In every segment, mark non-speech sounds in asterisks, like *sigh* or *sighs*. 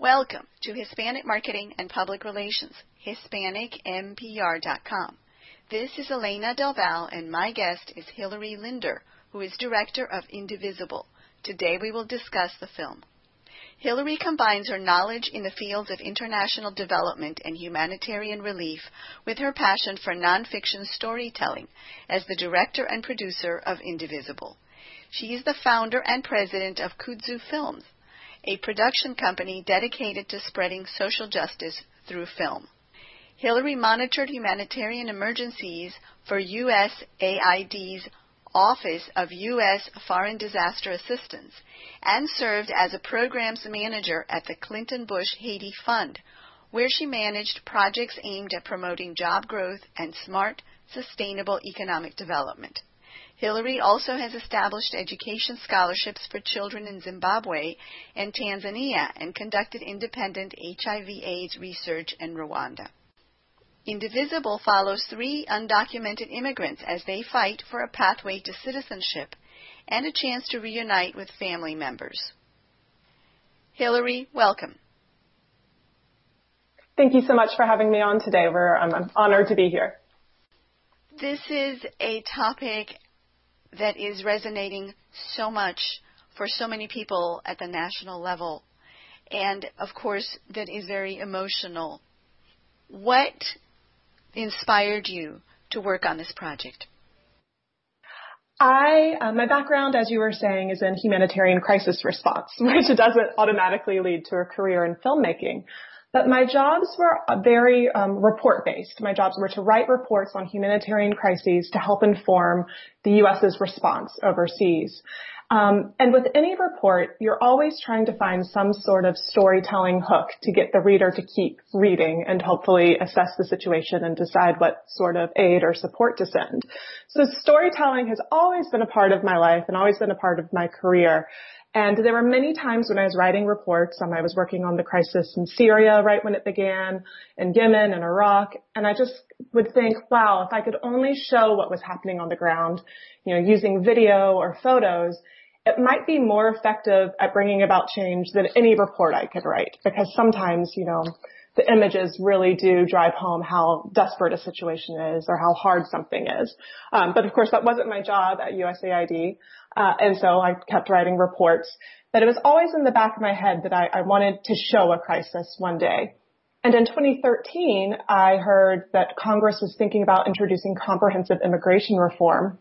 Welcome to Hispanic Marketing and Public Relations, HispanicMPR.com. This is Elena Del Val, and my guest is Hilary Linder, who is director of Indivisible. Today we will discuss the film. Hilary combines her knowledge in the fields of international development and humanitarian relief with her passion for nonfiction storytelling as the director and producer of Indivisible. She is the founder and president of Kudzu Films, a production company dedicated to spreading social justice through film. Hilary monitored humanitarian emergencies for USAID's Office of U.S. Foreign Disaster Assistance and served as a programs manager at the Clinton Bush Haiti Fund, where she managed projects aimed at promoting job growth and smart, sustainable economic development. Hilary also has established education scholarships for children in Zimbabwe and Tanzania and conducted independent HIV AIDS research in Rwanda. Indivisible follows three undocumented immigrants as they fight for a pathway to citizenship and a chance to reunite with family members. Hilary, welcome. Thank you so much for having me on today. We're, um, I'm honored to be here. This is a topic that is resonating so much for so many people at the national level, and of course, that is very emotional. What inspired you to work on this project? I, uh, my background, as you were saying, is in humanitarian crisis response, *laughs* which doesn't automatically lead to a career in filmmaking. But my jobs were very um, report based. My jobs were to write reports on humanitarian crises to help inform the U.S.'s response overseas. Um, and with any report, you're always trying to find some sort of storytelling hook to get the reader to keep reading and hopefully assess the situation and decide what sort of aid or support to send. So storytelling has always been a part of my life and always been a part of my career. And there were many times when I was writing reports, um, I was working on the crisis in Syria right when it began, in Yemen and Iraq, and I just would think, wow, if I could only show what was happening on the ground, you know, using video or photos, it might be more effective at bringing about change than any report I could write. Because sometimes, you know, the images really do drive home how desperate a situation is or how hard something is. Um, but of course, that wasn't my job at USAID, uh, and so I kept writing reports. But it was always in the back of my head that I, I wanted to show a crisis one day. And in 2013, I heard that Congress was thinking about introducing comprehensive immigration reform.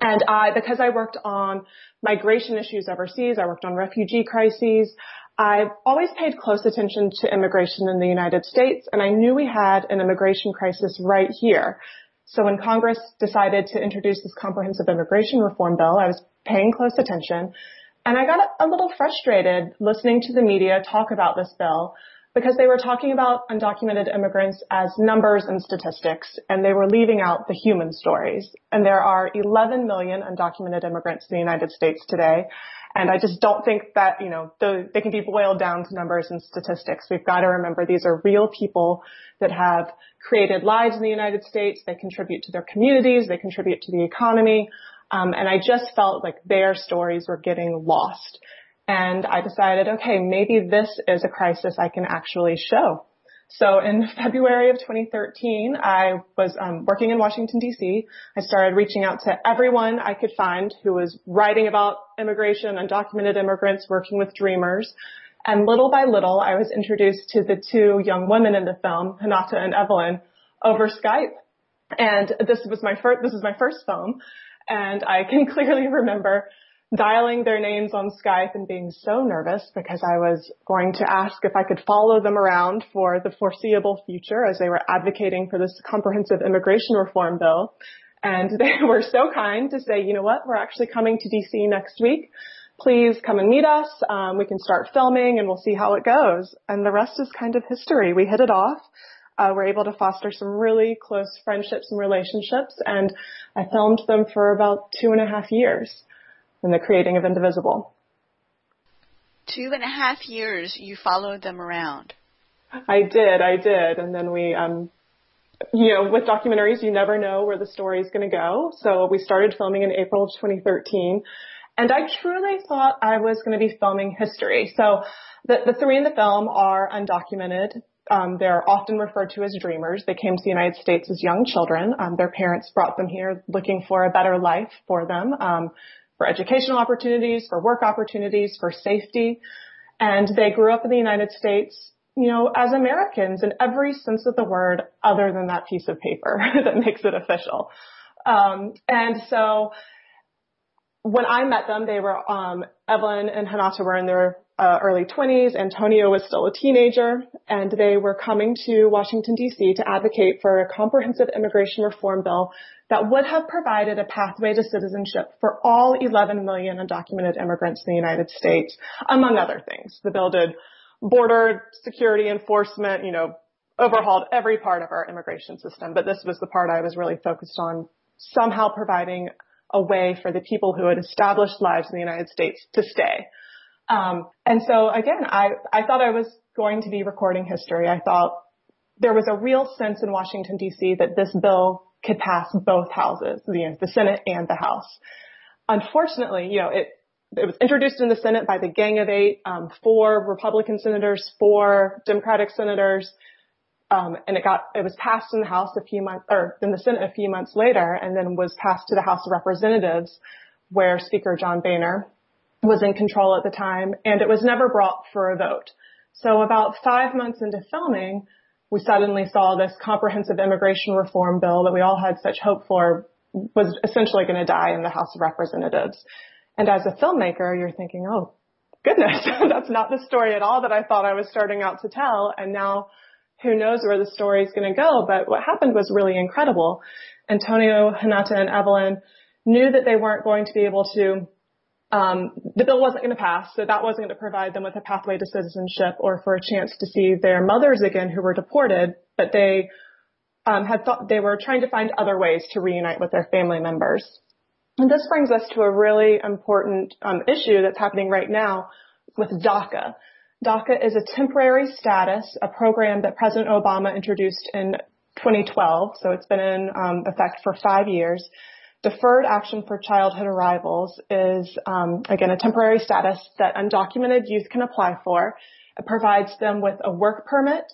And I, because I worked on migration issues overseas, I worked on refugee crises, I've always paid close attention to immigration in the United States, and I knew we had an immigration crisis right here. So when Congress decided to introduce this comprehensive immigration reform bill, I was paying close attention, and I got a little frustrated listening to the media talk about this bill because they were talking about undocumented immigrants as numbers and statistics, and they were leaving out the human stories. And there are 11 million undocumented immigrants in the United States today, and I just don't think that, you know, the, they can be boiled down to numbers and statistics. We've got to remember these are real people that have created lives in the United States. They contribute to their communities. They contribute to the economy. Um, and I just felt like their stories were getting lost. And I decided, okay, maybe this is a crisis I can actually show. So in *laughs* February of 2013, I was um, working in Washington D.C. I started reaching out to everyone I could find who was writing about immigration, undocumented immigrants, working with dreamers. And little by little, I was introduced to the two young women in the film, Renata and Evelyn, over Skype. And this was my first, this was my first film. And I can *laughs* clearly remember dialing their names on Skype and being so nervous because I was going to ask if I could follow them around for the foreseeable future as they were advocating for this comprehensive immigration reform bill. And *laughs* they were so kind to say, you know what, we're actually coming to DC next week. Please come and meet us. Um, we can start filming and we'll see how it goes. And the rest is kind of history. We hit it off. Uh, we're able to foster some really close friendships and relationships and I filmed them for about two and a half years in the creating of Indivisible. Two and a half years you followed them around. I did, I did. And then we, um, you know, with documentaries, you never know where the story is going to go. So we started filming in April of 2013. And I truly thought I was going to be filming history. So the, the three in the film are undocumented. Um, they're often referred to as dreamers. They came to the United States as young children. Um, their parents brought them here looking for a better life for them, um, for educational opportunities, for work opportunities, for safety. And they grew up in the United States, you know, as Americans in every sense of the word other than that piece of paper *laughs* that makes it official. Um, and so when I met them, they were, um, Evelyn and Renata were in their uh, early 20s. Antonio was still a teenager, and they were coming to Washington, D.C. to advocate for a comprehensive immigration reform bill that would have provided a pathway to citizenship for all 11 million undocumented immigrants in the United States, among other things. The bill did border security enforcement, you know, overhauled every part of our immigration system, but this was the part I was really focused on, somehow providing a way for the people who had established lives in the United States to stay. Um, and so again, I, I thought I was going to be recording history. I thought there was a real sense in Washington DC that this bill could pass both houses, know, the Senate and the House. Unfortunately, you know, it, it was introduced in the Senate by the Gang of Eight, um, four Republican senators, four Democratic senators, um, and it got it was passed in the House a few months or in the Senate a few months later, and then was passed to the House of Representatives, where Speaker John Boehner was in control at the time, and it was never brought for a vote. So about five months into filming, we suddenly saw this comprehensive immigration reform bill that we all had such hope for was essentially going to die in the House of Representatives. And as a filmmaker, you're thinking, oh, goodness, *laughs* that's not the story at all that I thought I was starting out to tell. And now who knows where the story is going to go. But what happened was really incredible. Antonio, Renata, and Evelyn knew that they weren't going to be able to um, the bill wasn't going to pass, so that wasn't going to provide them with a pathway to citizenship or for a chance to see their mothers again who were deported, but they um, had thought they were trying to find other ways to reunite with their family members. And this brings us to a really important um, issue that's happening right now with DACA. DACA is a temporary status, a program that President Obama introduced in 2012, so it's been in um, effect for five years. Deferred action for childhood arrivals is, um, again, a temporary status that undocumented youth can apply for. It provides them with a work permit,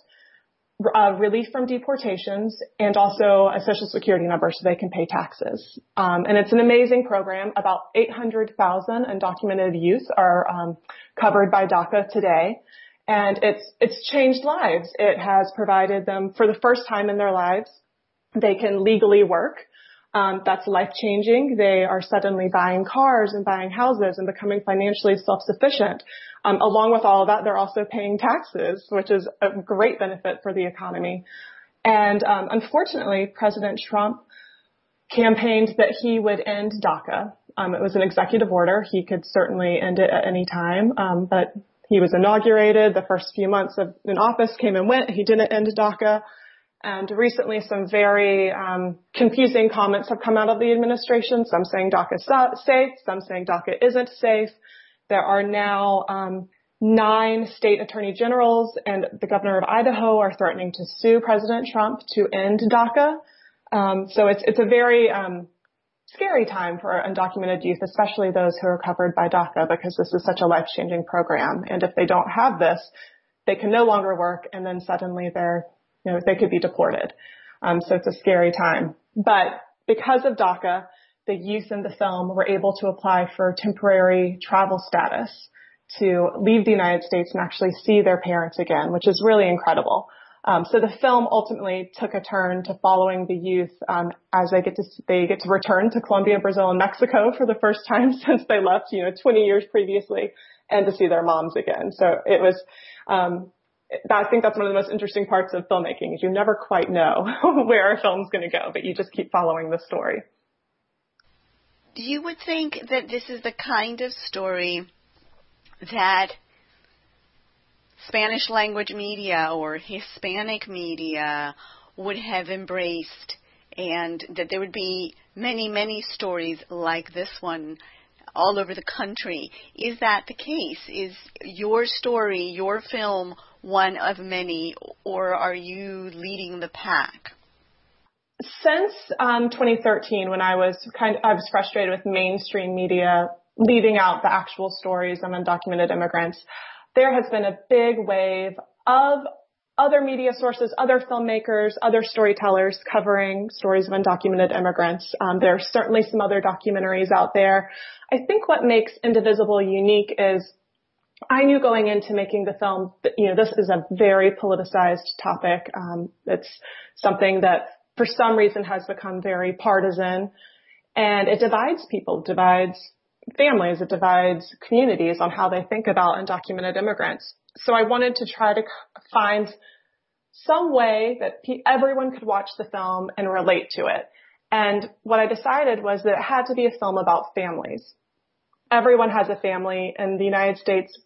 uh, relief from deportations, and also a social security number so they can pay taxes. Um, and it's an amazing program. About 800,000 undocumented youth are um, covered by DACA today. And it's, it's changed lives. It has provided them, for the first time in their lives, they can legally work. Um, that's life changing. They are suddenly buying cars and buying houses and becoming financially self-sufficient. Um, along with all of that, they're also paying taxes, which is a great benefit for the economy. And um, unfortunately, President Trump campaigned that he would end DACA. Um, it was an executive order. He could certainly end it at any time, um, but he was inaugurated. The first few months of in office came and went. He didn't end DACA. And recently some very um, confusing comments have come out of the administration. Some saying DACA is safe, some saying DACA isn't safe. There are now um, nine state attorney generals and the governor of Idaho are threatening to sue President Trump to end DACA. Um, so it's it's a very um, scary time for undocumented youth, especially those who are covered by DACA, because this is such a life-changing program. And if they don't have this, they can no longer work, and then suddenly they're you know, they could be deported. Um, so it's a scary time. But because of DACA, the youth in the film were able to apply for temporary travel status to leave the United States and actually see their parents again, which is really incredible. Um, so the film ultimately took a turn to following the youth um, as they get to they get to return to Colombia, Brazil, and Mexico *laughs* for the first time *laughs* since they left, you know, 20 years previously, and to see their moms again. So it was um, I think that's one of the most interesting parts of filmmaking is you never quite know *laughs* where a film's going to go, but you just keep following the story. You would think that this is the kind of story that Spanish language media or Hispanic media would have embraced and that there would be many, many stories like this one all over the country. Is that the case? Is your story, your film, one of many, or are you leading the pack? Since um, 2013, when I was kind of, I was frustrated with mainstream media leaving out the actual stories of undocumented immigrants, there has been a big wave of other media sources, other filmmakers, other storytellers covering stories of undocumented immigrants. Um, there are certainly some other documentaries out there. I think what makes Indivisible unique is I knew going into making the film that, you know, this is a very politicized topic. Um, it's something that for some reason has become very partisan and it divides people, divides families, it divides communities on how they think about undocumented immigrants. So I wanted to try to find some way that everyone could watch the film and relate to it. And what I decided was that it had to be a film about families. Everyone has a family in the United States.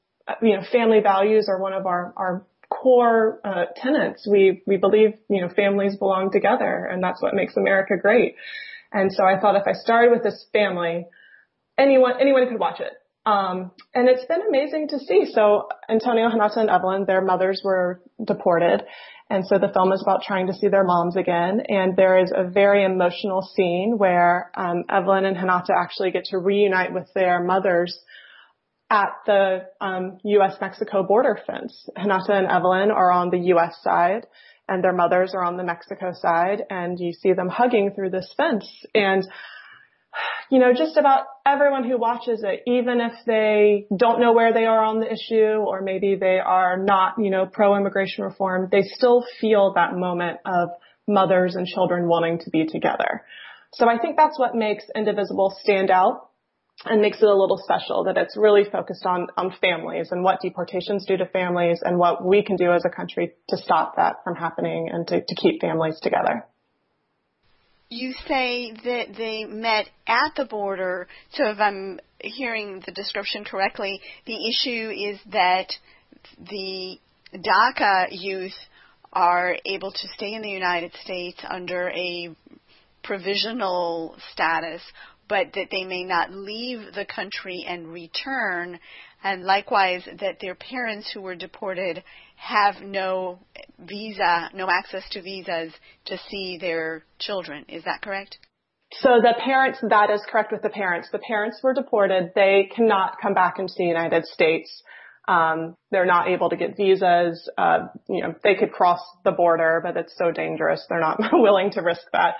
You know, family values are one of our, our core uh, tenets. We we believe you know families belong together, and that's what makes America great. And so I thought if I started with this family, anyone anyone could watch it. Um, and it's been amazing to see. So Antonio, Renata and Evelyn, their mothers were deported. And so the film is about trying to see their moms again. And there is a very emotional scene where um, Evelyn and Renata actually get to reunite with their mothers at the um, U.S.-Mexico border fence. Renata and Evelyn are on the U.S. side and their mothers are on the Mexico side and you see them hugging through this fence. And you know, just about everyone who watches it, even if they don't know where they are on the issue or maybe they are not, you know, pro-immigration reform, they still feel that moment of mothers and children wanting to be together. So I think that's what makes Indivisible stand out and makes it a little special that it's really focused on, on families and what deportations do to families and what we can do as a country to stop that from happening and to, to keep families together you say that they met at the border. So if I'm hearing the description correctly, the issue is that the DACA youth are able to stay in the United States under a provisional status, but that they may not leave the country and return and likewise that their parents who were deported have no visa, no access to visas to see their children. Is that correct? So the parents, that is correct with the parents. The parents were deported. They cannot come back into the United States. Um, they're not able to get visas. Uh, you know, they could cross the border, but it's so dangerous. They're not *laughs* willing to risk that.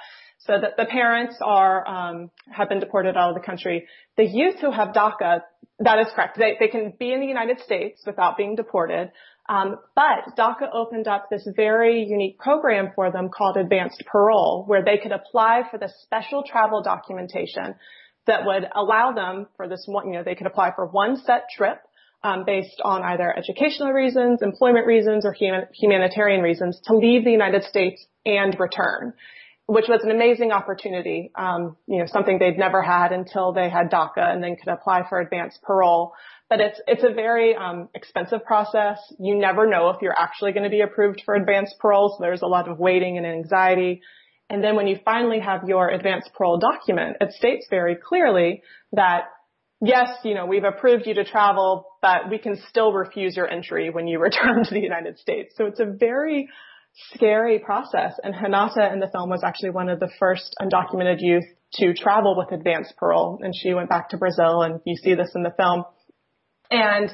So that the parents are um, have been deported out of the country. The youth who have DACA, that is correct. They they can be in the United States without being deported. Um, but DACA opened up this very unique program for them called advanced parole, where they could apply for the special travel documentation that would allow them for this one. You know, they could apply for one set trip. Um, based on either educational reasons, employment reasons, or human, humanitarian reasons to leave the United States and return which was an amazing opportunity, um, you know, something they'd never had until they had DACA and then could apply for advanced parole. But it's it's a very um, expensive process. You never know if you're actually going to be approved for advanced parole, so there's a lot of waiting and anxiety. And then when you finally have your advanced parole document, it states very clearly that yes, you know, we've approved you to travel, but we can still refuse your entry when you *laughs* return to the United States. So it's a very scary process. And Renata in the film was actually one of the first undocumented youth to travel with advanced parole. And she went back to Brazil and you see this in the film. And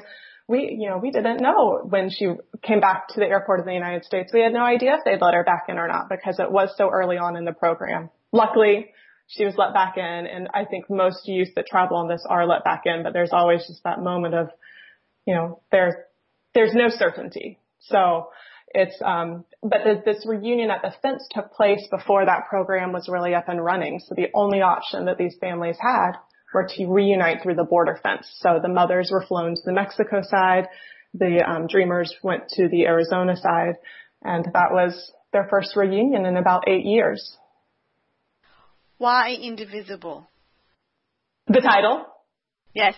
we, you know, we didn't know when she came back to the airport of the United States. We had no idea if they'd let her back in or not because it was so early on in the program. Luckily, she was let back in and I think most youth that travel on this are let back in, but there's always just that moment of, you know, there's, there's no certainty. So it's um, but the, this reunion at the fence took place before that program was really up and running. So the only option that these families had were to reunite through the border fence. So the mothers were flown to the Mexico side, the um, dreamers went to the Arizona side, and that was their first reunion in about eight years. Why indivisible? The title? Yes.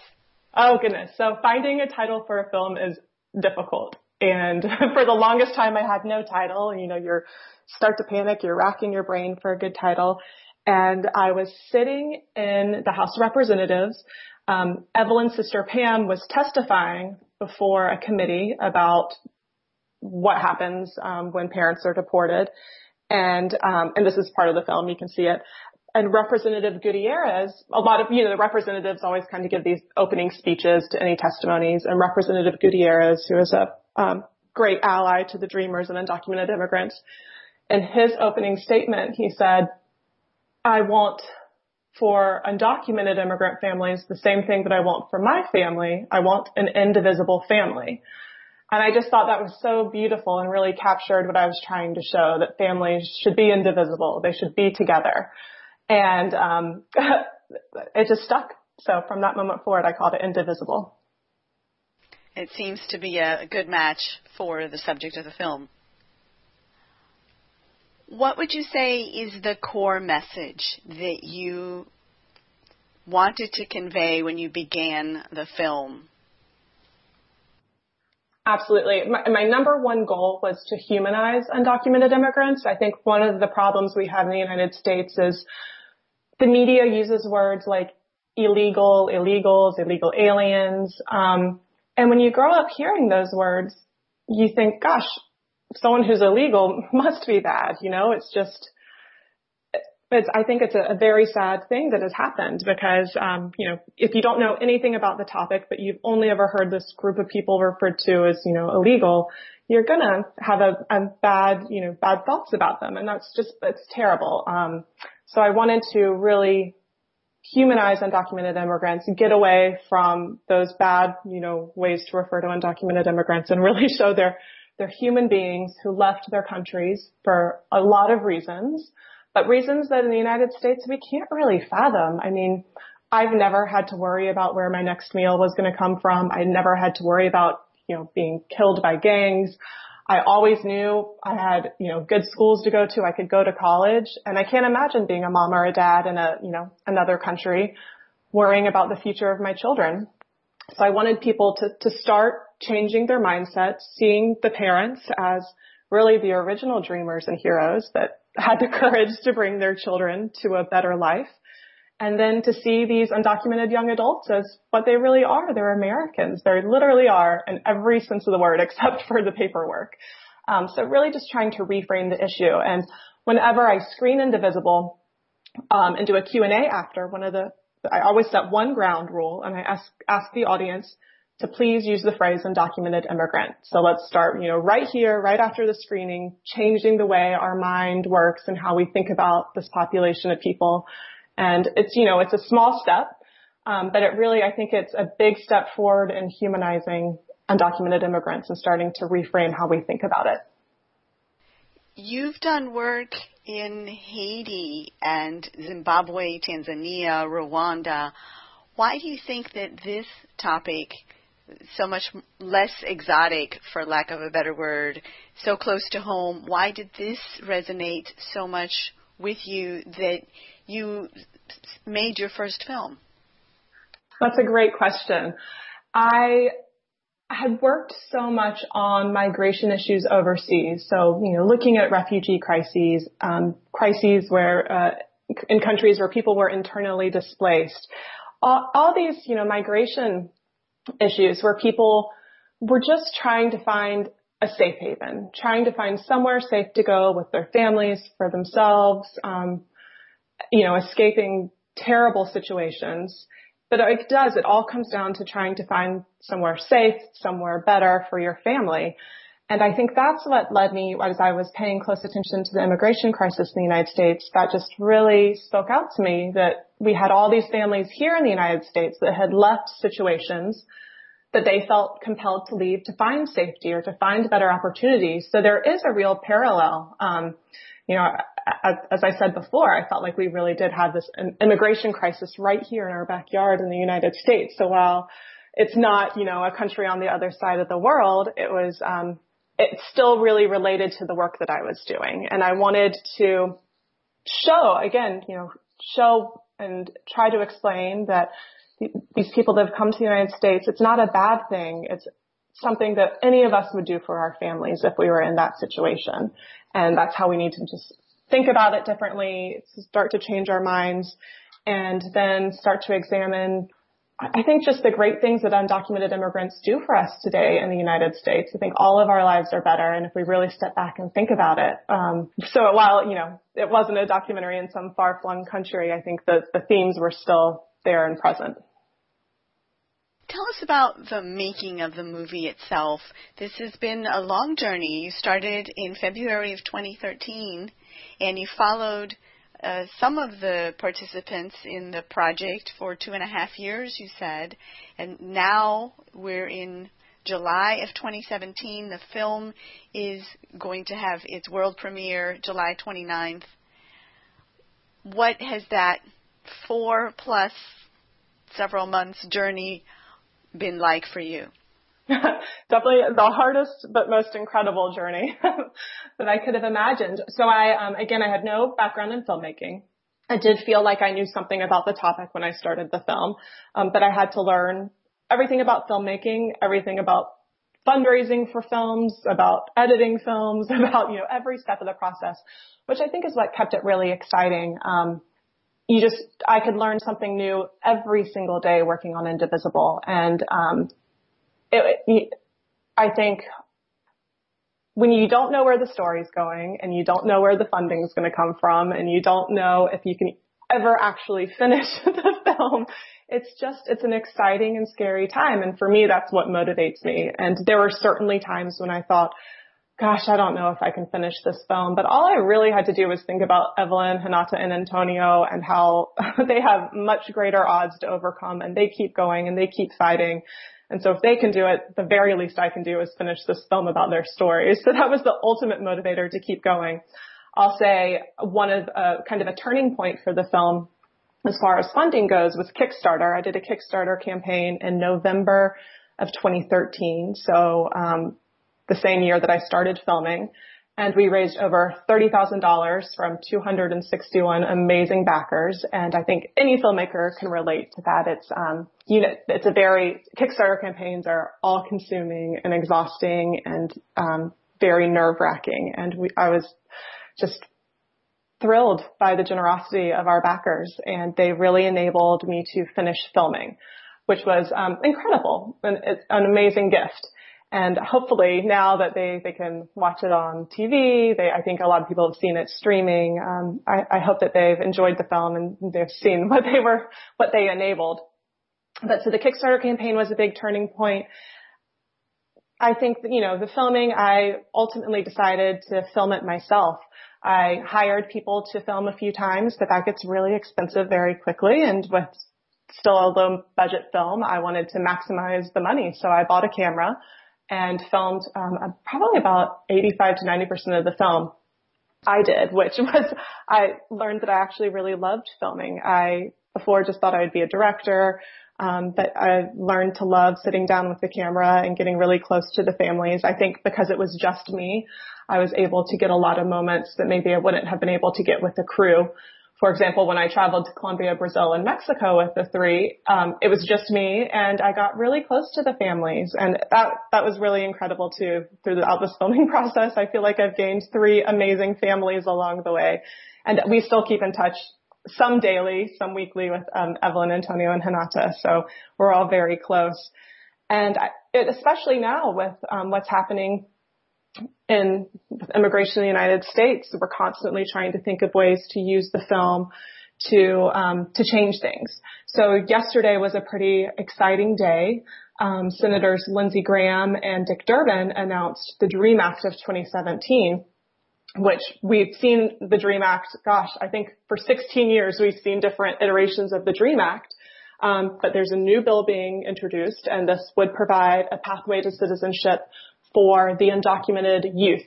Oh goodness. So finding a title for a film is difficult. And *laughs* for the longest time, I had no title. You know, you start to panic, you're racking your brain for a good title. And I was sitting in the House of Representatives. Um, Evelyn's sister Pam was testifying before a committee about what happens um, when parents are deported. And um, and this is part of the film. You can see it. and Representative Gutierrez, a lot of, you know, the representatives always kind of give these opening speeches to any testimonies and Representative Gutierrez, who is a um, great ally to the Dreamers and undocumented immigrants, in his opening statement, he said, I want for undocumented immigrant families the same thing that I want for my family. I want an indivisible family. And I just thought that was so beautiful and really captured what I was trying to show that families should be indivisible. They should be together. And um, *laughs* it just stuck. So from that moment forward, I called it indivisible. It seems to be a good match for the subject of the film. What would you say is the core message that you wanted to convey when you began the film? Absolutely. My, my, number one goal was to humanize undocumented immigrants. I think one of the problems we have in the United States is the media uses words like illegal, illegals, illegal aliens. Um, and when you grow up hearing those words, you think, gosh, someone who's illegal *laughs* must be bad. You know, it's just, it's, I think it's a, a very sad thing that has happened because, um, you know, if you don't know anything about the topic, but you've only ever heard this group of people referred to as, you know, illegal, you're gonna have a, a bad, you know, bad thoughts about them. And that's just, it's terrible. Um, so I wanted to really humanize undocumented immigrants, get away from those bad, you know, ways to refer to undocumented immigrants and *laughs* really show they're, they're human beings who left their countries for a lot of reasons, but reasons that in the United States we can't really fathom. I mean, I've never had to worry about where my next meal was going to come from. I never had to worry about, you know, being killed by gangs. I always knew I had, you know, good schools to go to. I could go to college and I can't imagine being a mom or a dad in a, you know, another country worrying about the future of my children. So I wanted people to, to start changing their mindsets, seeing the parents as really the original dreamers and heroes that had the *laughs* courage to bring their children to a better life and then to see these undocumented young adults as what they really are. They're Americans. They literally are in every sense of the word *laughs* except for the paperwork. Um, so really just trying to reframe the issue. And whenever I screen Indivisible um, and do a Q&A after, one of the I always set one ground rule and I ask ask the audience to please use the phrase undocumented immigrant. So let's start, you know, right here, right after the screening, changing the way our mind works and how we think about this population of people and it's, you know, it's a small step, um, but it really, I think it's a big step forward in humanizing undocumented immigrants and starting to reframe how we think about it. You've done work in Haiti and Zimbabwe, Tanzania, Rwanda. Why do you think that this topic, so much less exotic, for lack of a better word, so close to home, why did this resonate so much with you that you made your first film? That's a great question. I had worked so much on migration issues overseas. So, you know, looking at refugee crises, um, crises where, uh, in countries where people were internally displaced. All, all these, you know, migration issues where people were just trying to find a safe haven, trying to find somewhere safe to go with their families, for themselves, um, you know, escaping terrible situations. But it does, it all comes down to trying to find somewhere safe, somewhere better for your family. And I think that's what led me as I was paying close attention to the immigration crisis in the United States. That just really spoke out to me that we had all these families here in the United States that had left situations that they felt compelled to leave to find safety or to find better opportunities. So there is a real parallel. Um, you know, as, I said before, I felt like we really did have this immigration crisis right here in our backyard in the United States. So while it's not, you know, a country on the other side of the world, it was, um, it's still really related to the work that I was doing. And I wanted to show, again, you know, show and try to explain that these people that have come to the United States, it's not a bad thing. It's something that any of us would do for our families if we were in that situation. And that's how we need to just think about it differently, start to change our minds, and then start to examine I think just the great things that undocumented immigrants do for us today in the United States. I think all of our lives are better, and if we really step back and think about it. Um, so while you know it wasn't a documentary in some far-flung country, I think that the themes were still there and present. Tell us about the making of the movie itself. This has been a long journey. You started in February of 2013, and you followed uh, some of the participants in the project for two and a half years, you said, and now we're in July of 2017. The film is going to have its world premiere July 29th. What has that four plus several months journey been like for you? *laughs* Definitely the hardest but most incredible journey *laughs* that I could have imagined. So I, um, again, I had no background in filmmaking. I did feel like I knew something about the topic when I started the film, um, but I had to learn everything about filmmaking, everything about fundraising for films, about editing films, *laughs* about you know every step of the process, which I think is what kept it really exciting. Um, you just I could learn something new every single day working on Indivisible, and um, it, I think when you don't know where the story's going and you don't know where the funding is going to come from and you don't know if you can ever actually finish *laughs* the film, it's just, it's an exciting and scary time. And for me, that's what motivates me. And there were certainly times when I thought, gosh, I don't know if I can finish this film. But all I really had to do was think about Evelyn, Renata, and Antonio and how *laughs* they have much greater odds to overcome and they keep going and they keep fighting. And so if they can do it, the very least I can do is finish this film about their stories. So that was the ultimate motivator to keep going. I'll say one of uh, kind of a turning point for the film as far as funding goes was Kickstarter. I did a Kickstarter campaign in November of 2013. So, um, the same year that I started filming and we raised over $30,000 from 261 amazing backers. And I think any filmmaker can relate to that. It's, um, you know, it's a very, Kickstarter campaigns are all consuming and exhausting and, um, very nerve wracking. And we, I was just thrilled by the generosity of our backers and they really enabled me to finish filming, which was, um, incredible and it's an amazing gift. And hopefully now that they, they can watch it on TV, they, I think a lot of people have seen it streaming. Um, I, I hope that they've enjoyed the film and they've seen *laughs* what they were, what they enabled. But so the Kickstarter campaign was a big turning point. I think you know, the filming, I ultimately decided to film it myself. I hired people to film a few times, but that gets really expensive very quickly. And with still a low budget film, I wanted to maximize the money. So I bought a camera and filmed um, probably about 85 to 90 percent of the film. I did, which *laughs* was I learned that I actually really loved filming. I before just thought I'd be a director, um, but I learned to love sitting down with the camera and getting really close to the families. I think because it was just me, I was able to get a lot of moments that maybe I wouldn't have been able to get with the crew for example, when I traveled to Colombia, Brazil, and Mexico with the three, um, it was just me, and I got really close to the families, and that that was really incredible too. Throughout this filming *laughs* process, I feel like I've gained three amazing families along the way, and we still keep in touch. Some daily, some weekly with um, Evelyn, Antonio, and Renata. So we're all very close, and I, it, especially now with um, what's happening in immigration in the United States, we're constantly trying to think of ways to use the film to um, to change things. So yesterday was a pretty exciting day. Um, Senators Lindsey Graham and Dick Durbin announced the DREAM Act of 2017, which we've seen the DREAM Act. Gosh, I think for 16 years we've seen different iterations of the DREAM Act. Um, but there's a new bill being introduced, and this would provide a pathway to citizenship for the undocumented youth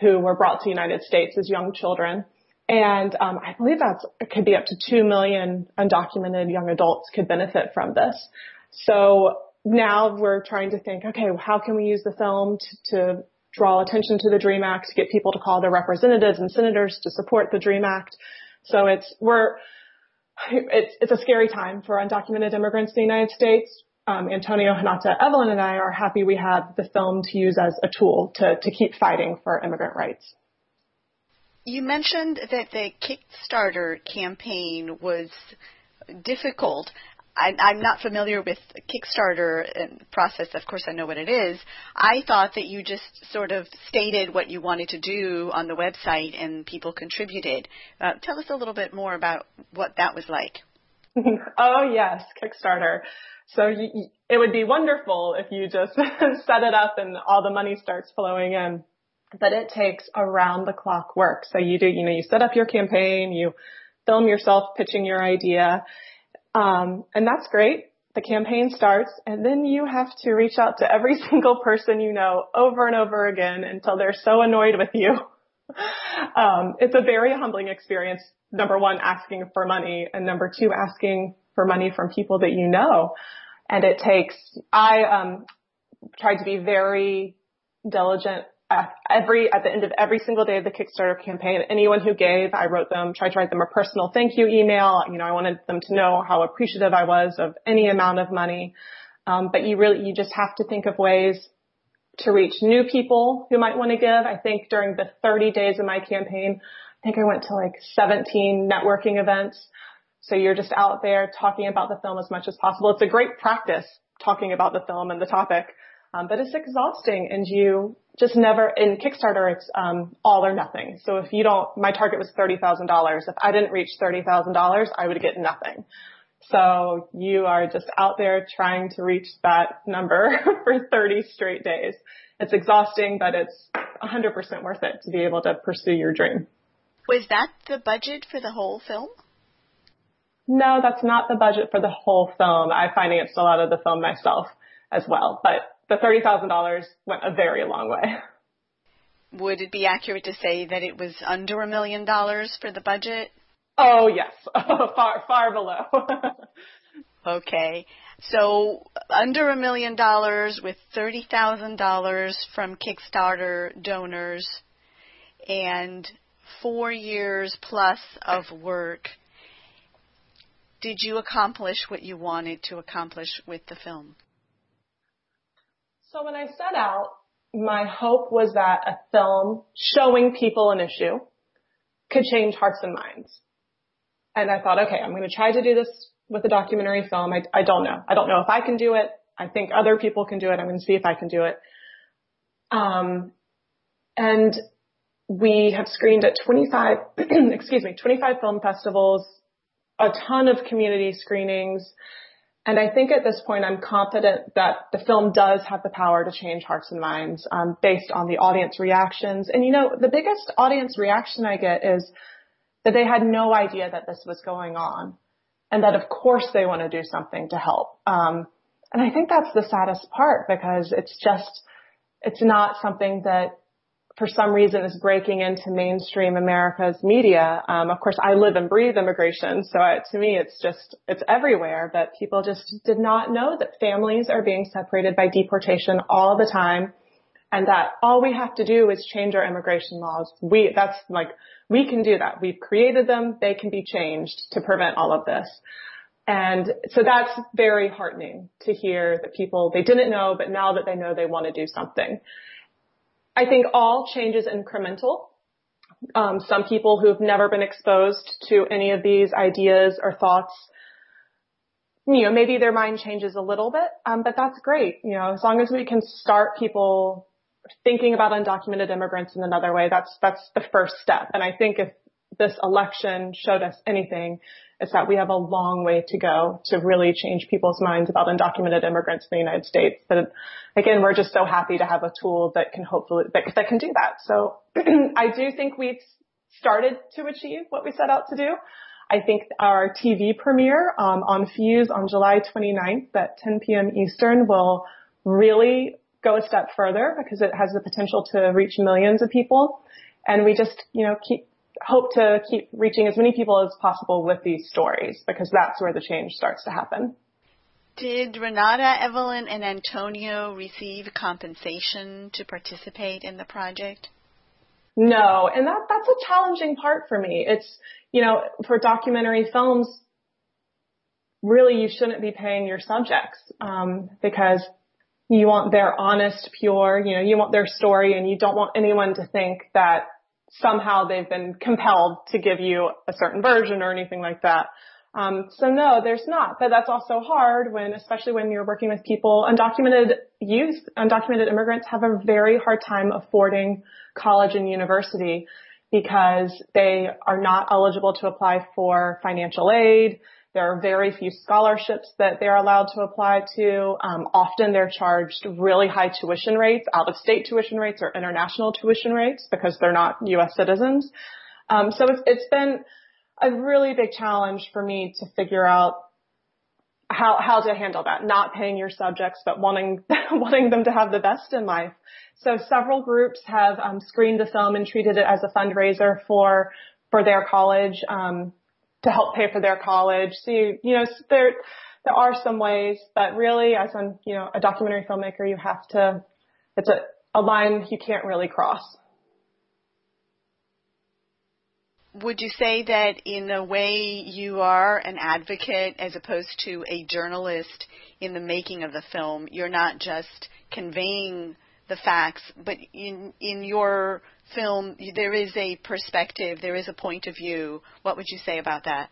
who were brought to the United States as young children. And um, I believe that's it could be up to two million undocumented young adults could benefit from this. So now we're trying to think, okay, how can we use the film to, to draw attention to the DREAM Act, to get people to call their representatives and senators to support the DREAM Act. So it's we're it's it's a scary time for undocumented immigrants in the United States um, Antonio, Renata, Evelyn, and I are happy we have the film to use as a tool to, to keep fighting for immigrant rights. You mentioned that the Kickstarter campaign was difficult. I, I'm not familiar with the Kickstarter and process. Of course, I know what it is. I thought that you just sort of stated what you wanted to do on the website, and people contributed. Uh, tell us a little bit more about what that was like. *laughs* oh yes, Kickstarter. So you, it would be wonderful if you just *laughs* set it up and all the money starts flowing in. But it takes around the clock work. So you do, you know, you set up your campaign, you film yourself pitching your idea, um, and that's great. The campaign starts and then you have to reach out to every *laughs* single person you know over and over again until they're so annoyed with you. Um, it's a very humbling experience. Number one, asking for money and number two, asking for money from people that you know. And it takes, I, um, tried to be very diligent at every at the end of every single day of the Kickstarter campaign, anyone who gave, I wrote them, tried to write them a personal thank you email. You know, I wanted them to know how appreciative I was of any amount of money. Um, but you really, you just have to think of ways to reach new people who might want to give. I think during the 30 days of my campaign, I think I went to like 17 networking events. So you're just out there talking about the film as much as possible. It's a great practice talking about the film and the topic. Um, but it's exhausting and you just never, in Kickstarter, it's, um, all or nothing. So if you don't, my target was $30,000. If I didn't reach $30,000, I would get nothing. So you are just out there trying to reach that number *laughs* for 30 straight days. It's exhausting, but it's 100% worth it to be able to pursue your dream. Was that the budget for the whole film? No, that's not the budget for the whole film. I financed a lot of the film myself as well, but the $30,000 went a very long way. Would it be accurate to say that it was under a million dollars for the budget? Oh yes, *laughs* far far below. *laughs* okay, so under a million dollars with thirty thousand dollars from Kickstarter donors, and four years plus of work. Did you accomplish what you wanted to accomplish with the film? So when I set out, my hope was that a film showing people an issue could change hearts and minds. And I thought, okay, I'm going to try to do this with a documentary film. I, I don't know. I don't know if I can do it. I think other people can do it. I'm going to see if I can do it. Um, and we have screened at 25, *clears throat* excuse me, 25 film festivals, a ton of community screenings, and I think at this point, I'm confident that the film does have the power to change hearts and minds um, based on the audience reactions. And you know, the biggest audience reaction I get is that they had no idea that this was going on, and that of course they want to do something to help. Um, and I think that's the saddest part because it's just it's not something that for some reason is breaking into mainstream America's media. Um, of course, I live and breathe immigration, so I, to me, it's just it's everywhere. But people just did not know that families are being separated by deportation all the time, and that all we have to do is change our immigration laws. We that's like we can do that. We've created them; they can be changed to prevent all of this. And so that's very heartening to hear that people they didn't know, but now that they know, they want to do something. I think all change is incremental. Um, some people who've never been exposed to any of these ideas or thoughts, you know, maybe their mind changes a little bit, um, but that's great. You know, as long as we can start people thinking about undocumented immigrants in another way, that's that's the first step. And I think if this election showed us anything, is that we have a long way to go to really change people's minds about undocumented immigrants in the United States. But again, we're just so happy to have a tool that can hopefully, that, that can do that. So *clears throat* I do think we've started to achieve what we set out to do. I think our TV premiere um, on Fuse on July 29th at 10 p.m. Eastern will really go a step further because it has the potential to reach millions of people. And we just, you know, keep hope to keep reaching as many people as possible with these stories because that's where the change starts to happen. Did Renata, Evelyn, and Antonio receive compensation to participate in the project? No, and that that's a challenging part for me. It's you know for documentary films, really you shouldn't be paying your subjects um, because you want their honest, pure, you know, you want their story, and you don't want anyone to think that somehow they've been compelled to give you a certain version or anything like that. Um, so no, there's not. But that's also hard when, especially when you're working with people, undocumented youth, undocumented immigrants have a very hard time affording college and university because they are not eligible to apply for financial aid. There are very few scholarships that they're allowed to apply to. Um, often they're charged really high tuition rates, out of state tuition rates or international tuition rates because they're not U.S. citizens. Um, so it's, it's been a really big challenge for me to figure out how how to handle that. Not paying your subjects, but wanting *laughs* wanting them to have the best in life. So several groups have um, screened the film and treated it as a fundraiser for for their college um, to help pay for their college. So you, you know there there are some ways, but really, as a you know a documentary filmmaker, you have to it's a a line you can't really cross. would you say that in a way you are an advocate as opposed to a journalist in the making of the film? You're not just conveying the facts, but in in your film there is a perspective, there is a point of view. What would you say about that?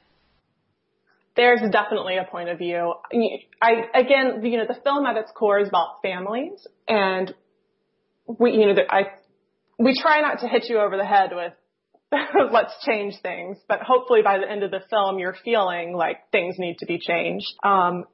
There's definitely a point of view. I again, you know, the film at its core is about families, and we, you know, I we try not to hit you over the head with *laughs* let's change things. But hopefully by the end of the film, you're feeling like things need to be changed. Um,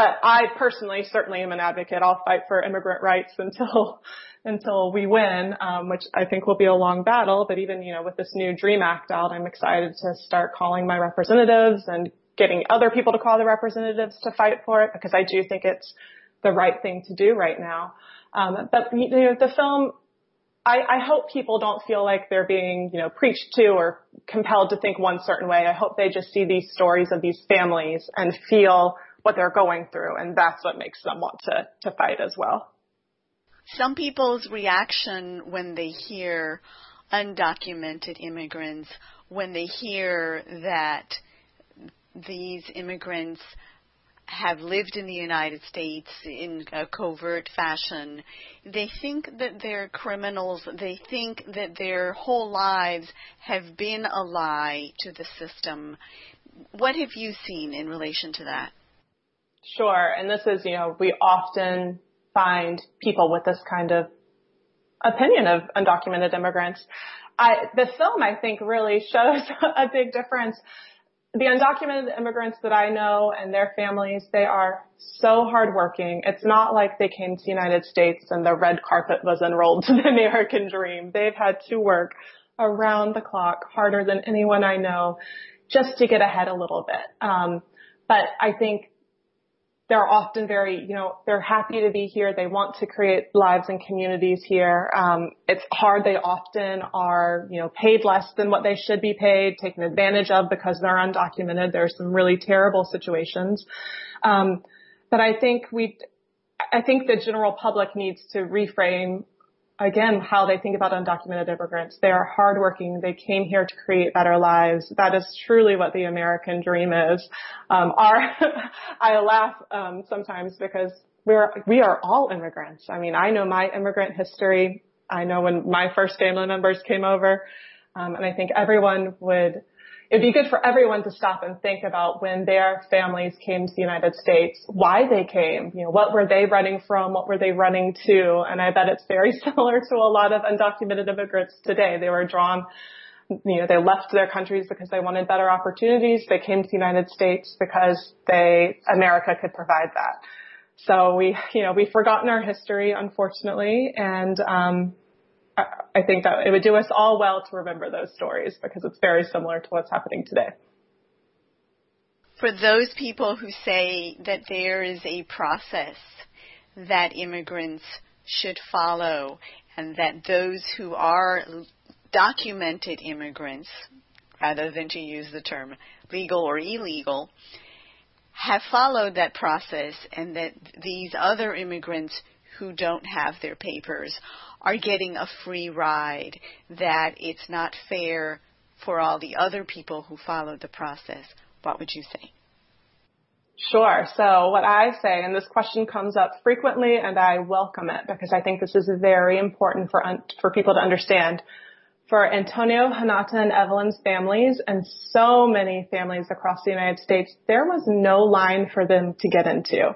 but I personally certainly am an advocate. I'll fight for immigrant rights until *laughs* until we win, um, which I think will be a long battle. But even you know with this new Dream Act out, I'm excited to start calling my representatives and getting other people to call the representatives to fight for it because I do think it's the right thing to do right now. Um, but you know the film I, I hope people don't feel like they're being, you know, preached to or compelled to think one certain way. I hope they just see these stories of these families and feel what they're going through, and that's what makes them want to, to fight as well. Some people's reaction when they hear undocumented immigrants, when they hear that these immigrants have lived in the United States in a covert fashion, they think that they're criminals. They think that their whole lives have been a lie to the system. What have you seen in relation to that? Sure. And this is, you know, we often find people with this kind of opinion of undocumented immigrants. I, the film, I think, really shows *laughs* a big difference the undocumented immigrants that I know and their families, they are so hardworking. It's not like they came to the United States and the red carpet was unrolled *laughs* to the American dream. They've had to work around the clock harder than anyone I know just to get ahead a little bit. Um, but I think they're often very, you know, they're happy to be here. They want to create lives and communities here. Um, it's hard. They often are, you know, paid less than what they should be paid, taken advantage of because they're undocumented. There's some really terrible situations. Um, but I think we, I think the general public needs to reframe again, how they think about undocumented immigrants. They are hardworking. They came here to create better lives. That is truly what the American dream is. Um, our, *laughs* I laugh um, sometimes because we're we are all immigrants. I mean, I know my immigrant history. I know when my first family members came over, um, and I think everyone would it'd be good for everyone to stop and think about when their families came to the United States, why they came, you know, what were they running from, what were they running to, and I bet it's very *laughs* similar to a lot of undocumented immigrants today. They were drawn, you know, they left their countries because they wanted better opportunities. They came to the United States because they, America could provide that. So we, you know, we've forgotten our history, unfortunately, and um, I think that it would do us all well to remember those stories because it's very similar to what's happening today. For those people who say that there is a process that immigrants should follow and that those who are documented immigrants, rather than to use the term legal or illegal, have followed that process and that these other immigrants who don't have their papers are getting a free ride, that it's not fair for all the other people who followed the process. What would you say? Sure. So what I say, and this question comes up frequently and I welcome it because I think this is very important for, un- for people to understand. for Antonio, Renata, and Evelyn's families and so many families across the United States, there was no line for them to get into.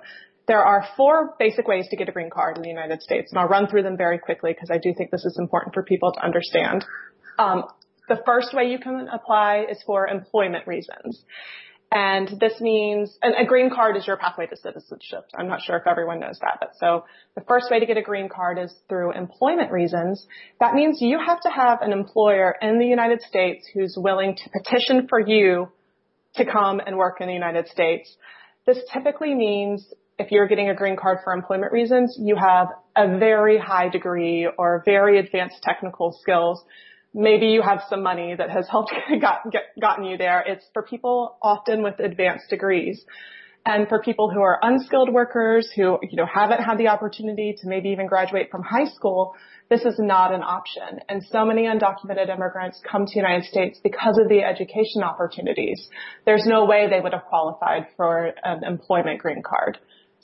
There are four basic ways to get a green card in the United States, and I'll run through them very quickly because I do think this is important for people to understand. Um, the first way you can apply is for employment reasons. And this means a green card is your pathway to citizenship. I'm not sure if everyone knows that, but so the first way to get a green card is through employment reasons. That means you have to have an employer in the United States who's willing to petition for you to come and work in the United States. This typically means if you're getting a green card for employment reasons, you have a very high degree or very advanced technical skills maybe you have some money that has helped *laughs* got, get, gotten you there. It's for people often with advanced degrees. And for people who are unskilled workers who, you know, haven't had the opportunity to maybe even graduate from high school, this is not an option. And so many undocumented immigrants come to the United States because of the education opportunities. There's no way they would have qualified for an employment green card.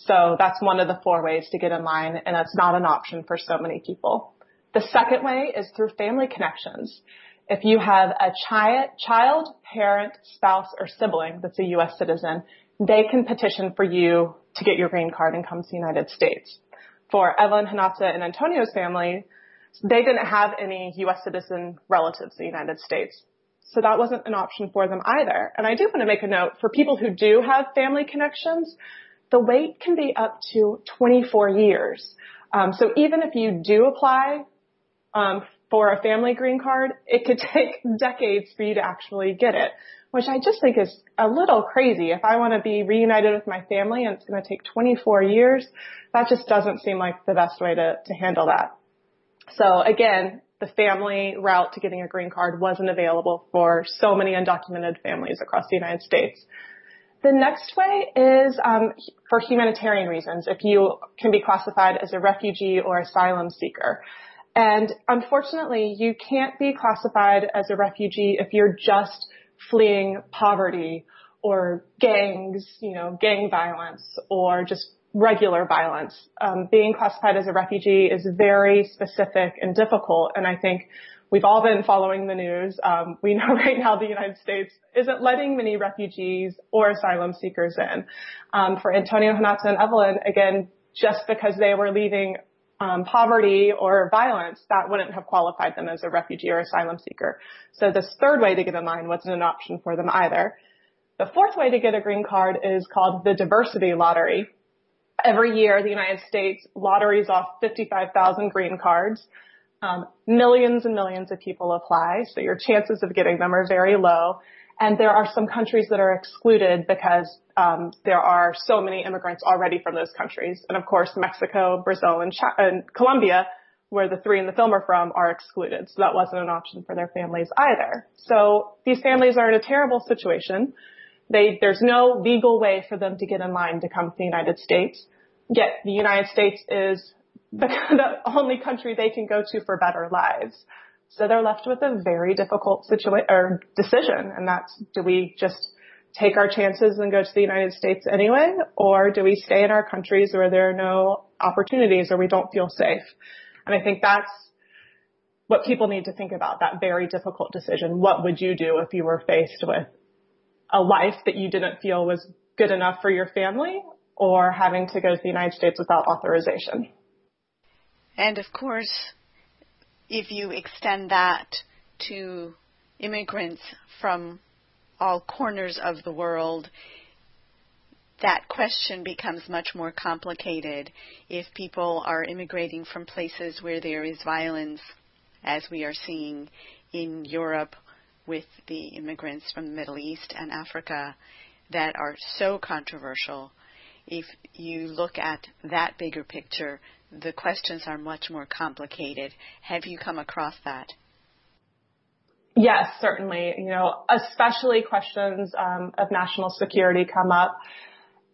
So that's one of the four ways to get in line, and that's not an option for so many people. The second way is through family connections. If you have a chi- child, parent, spouse, or sibling that's a U.S. citizen, they can petition for you to get your green card and come to the United States. For Evelyn, Renata, and Antonio's family, they didn't have any U.S. citizen relatives in the United States. So that wasn't an option for them either. And I do want to make a note for people who do have family connections, the wait can be up to 24 years. Um, so even if you do apply um, for a family green card, it could *laughs* take decades for you to actually get it, which I just think is a little crazy. If I want to be reunited with my family and it's going to take 24 years, that just doesn't seem like the best way to, to handle that. So again, the family route to getting a green card wasn't available for so many undocumented families across the United States. The next way is um, for humanitarian reasons, if you can be classified as a refugee or asylum seeker. And unfortunately, you can't be classified as a refugee if you're just fleeing poverty or gangs, you know, gang violence or just regular violence. Um, being classified as a refugee is very specific and difficult. And I think we've all been following the news. Um, we know *laughs* right now the United States isn't letting many refugees or asylum seekers in. Um, for Antonio Renata and Evelyn, again, just because they were leaving um, poverty or violence, that wouldn't have qualified them as a refugee or asylum seeker. So this third way to get in line wasn't an option for them either. The fourth way to get a green card is called the diversity lottery. Every year, the United States lotteries off 55,000 green cards. Um, millions and millions of people apply, so your chances of getting them are very low. And there are some countries that are excluded because um, there are so many immigrants already from those countries. And of course, Mexico, Brazil, and, Ch- and Colombia, where the three in the film are from, are excluded. So that wasn't an option for their families either. So these families are in a terrible situation. They, there's no legal way for them to get in line to come to the United States. Yet the United States is the, *laughs* the only country they can go to for better lives. So they're left with a very difficult situation or decision, and that's do we just take our chances and go to the United States anyway, or do we stay in our countries where there are no opportunities or we don't feel safe? And I think that's what people need to think about, that very difficult decision. What would you do if you were faced with a life that you didn't feel was good enough for your family or having to go to the United States without authorization? And of course, if you extend that to immigrants from all corners of the world, that question becomes much more complicated if people are immigrating from places where there is violence, as we are seeing in Europe with the immigrants from the Middle East and Africa that are so controversial. If you look at that bigger picture, the questions are much more complicated. Have you come across that? Yes, certainly. You know, especially questions um, of national security come up.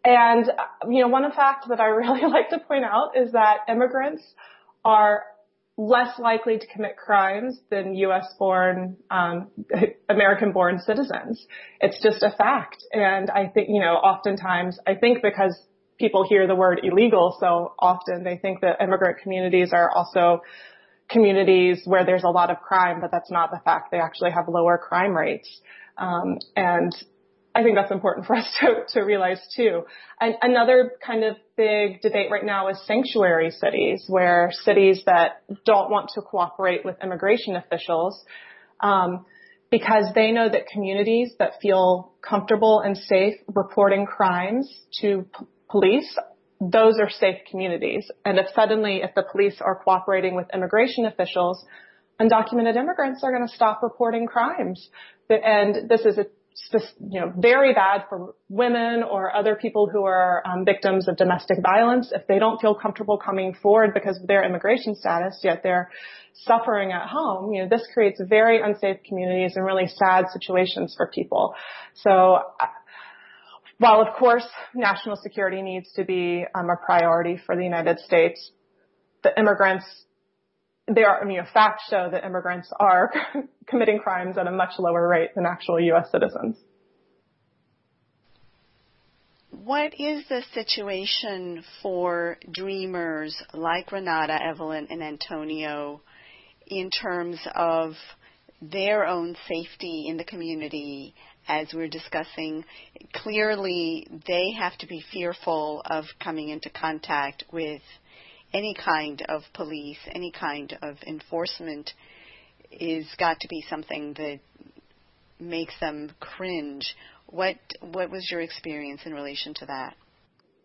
And, you know, one fact that I *laughs* really like to point out is that immigrants are less likely to commit crimes than U.S. born, um, *laughs* American born citizens. It's just a fact. And I think, you know, oftentimes, I think because people hear the word illegal so often, they think that immigrant communities are also communities where there's a lot of crime, but that's not the fact. They actually have lower crime rates. Um, and I think that's important for *laughs* us to, to realize too. And another kind of big debate right now is sanctuary cities, where cities that don't want to cooperate with immigration officials, um, because they know that communities that feel comfortable and safe reporting crimes to police, those are safe communities. And if suddenly, if the police are cooperating with immigration officials, undocumented immigrants are going to stop reporting crimes. And this is a you know, very bad for women or other people who are um, victims of domestic violence if they don't feel comfortable coming forward because of their immigration status, yet they're suffering at home. You know, this creates very unsafe communities and really sad situations for people. So, while of course national security needs to be um, a priority for the United States, the immigrants there are, I mean, facts show that immigrants are *laughs* committing crimes at a much lower rate than actual U.S. citizens. What is the situation for dreamers like Renata, Evelyn, and Antonio in terms of their own safety in the community as we're discussing? Clearly, they have to be fearful of coming into contact with any kind of police, any kind of enforcement is got to be something that makes them cringe. What what was your experience in relation to that?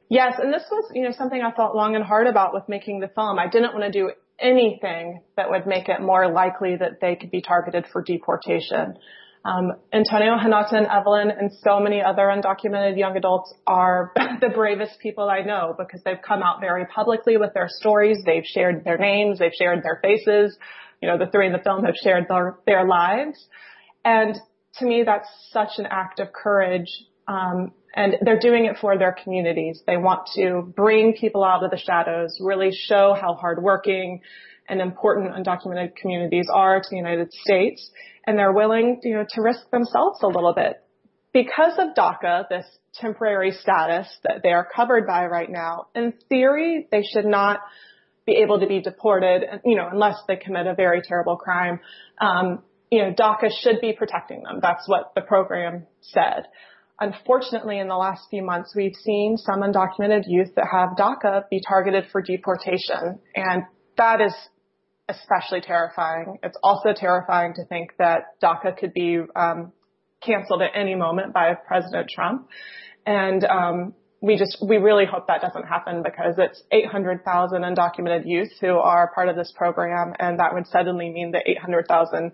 Yes, and this was, you know, something I thought long and hard about with making the film. I didn't want to do anything that would make it more likely that they could be targeted for deportation. Um, Antonio, Renata, and Evelyn, and so many other undocumented young adults are *laughs* the bravest people I know because they've come out very publicly with their stories. They've shared their names. They've shared their faces. You know, the three in the film have shared their, their lives. And to me, that's such an act of courage. Um, and they're doing it for their communities. They want to bring people out of the shadows, really show how hardworking and important undocumented communities are to the United States and they're willing, you know, to risk themselves a little bit. Because of DACA, this temporary status that they are covered by right now, in theory, they should not be able to be deported, you know, unless they commit a very terrible crime. Um, you know, DACA should be protecting them. That's what the program said. Unfortunately, in the last few months, we've seen some undocumented youth that have DACA be targeted for deportation. And that is especially terrifying. It's also terrifying to think that DACA could be um, canceled at any moment by President Trump. And um, we just we really hope that doesn't happen because it's 800,000 undocumented youth who are part of this program, and that would suddenly mean that 800,000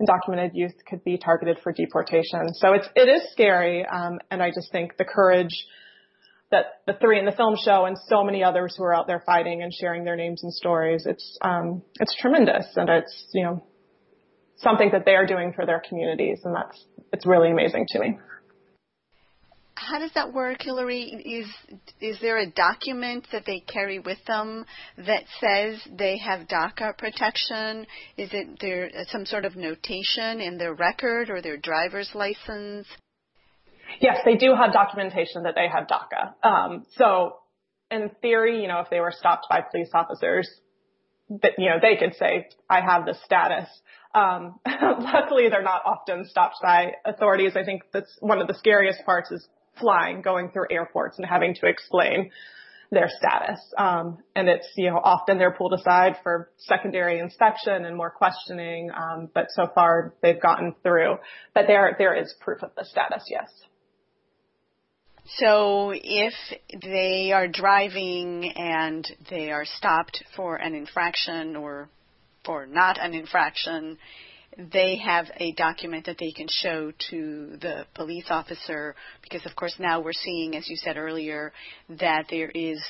undocumented youth could be targeted for deportation. So it's it is scary, um, and I just think the courage that the three in the film show and so many others who are out there fighting and sharing their names and stories. It's um, it's tremendous, and it's you know something that they are doing for their communities, and that's it's really amazing to me. How does that work, Hilary? Is is there a document that they carry with them that says they have DACA protection? Is it there some sort of notation in their record or their driver's license? Yes, they do have documentation that they have DACA. Um, so in theory, you know, if they were stopped by police officers, that, you know, they could say, I have this status. Um, *laughs* luckily they're not often stopped by authorities. I think that's one of the scariest parts is flying, going through airports and having to explain their status. Um, and it's, you know, often they're pulled aside for secondary inspection and more questioning. Um, but so far they've gotten through. But there, there is proof of the status, yes. So if they are driving and they are stopped for an infraction or for not an infraction, they have a document that they can show to the police officer because of course now we're seeing as you said earlier that there is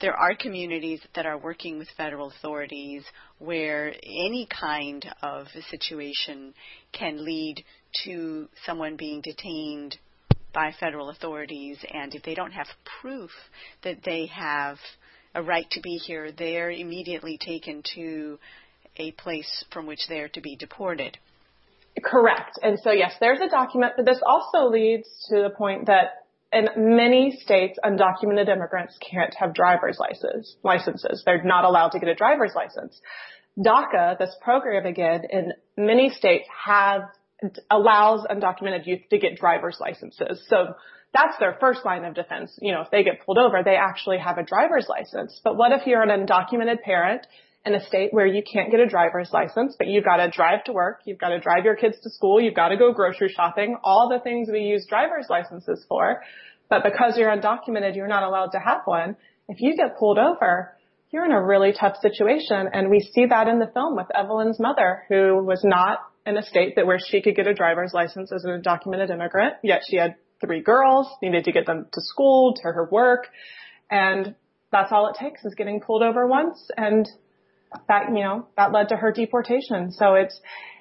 there are communities that are working with federal authorities where any kind of a situation can lead to someone being detained by federal authorities, and if they don't have proof that they have a right to be here, they're immediately taken to a place from which they're to be deported. Correct. And so, yes, there's a document, but this also leads to the point that in many states, undocumented immigrants can't have driver's licenses. Licenses. They're not allowed to get a driver's license. DACA, this program again, in many states have allows undocumented youth to get driver's licenses. So that's their first line of defense. You know, if they get pulled over, they actually have a driver's license. But what if you're an undocumented parent in a state where you can't get a driver's license, but you've got to drive to work, you've got to drive your kids to school, you've got to go grocery shopping, all the things we use driver's licenses for. But because you're undocumented, you're not allowed to have one. If you get pulled over, you're in a really tough situation. And we see that in the film with Evelyn's mother, who was not in a state that where she could get a driver's license as an undocumented immigrant, yet she had three girls, needed to get them to school, to her work. And that's all it takes is getting pulled over once and that, you know, that led to her deportation. So it's,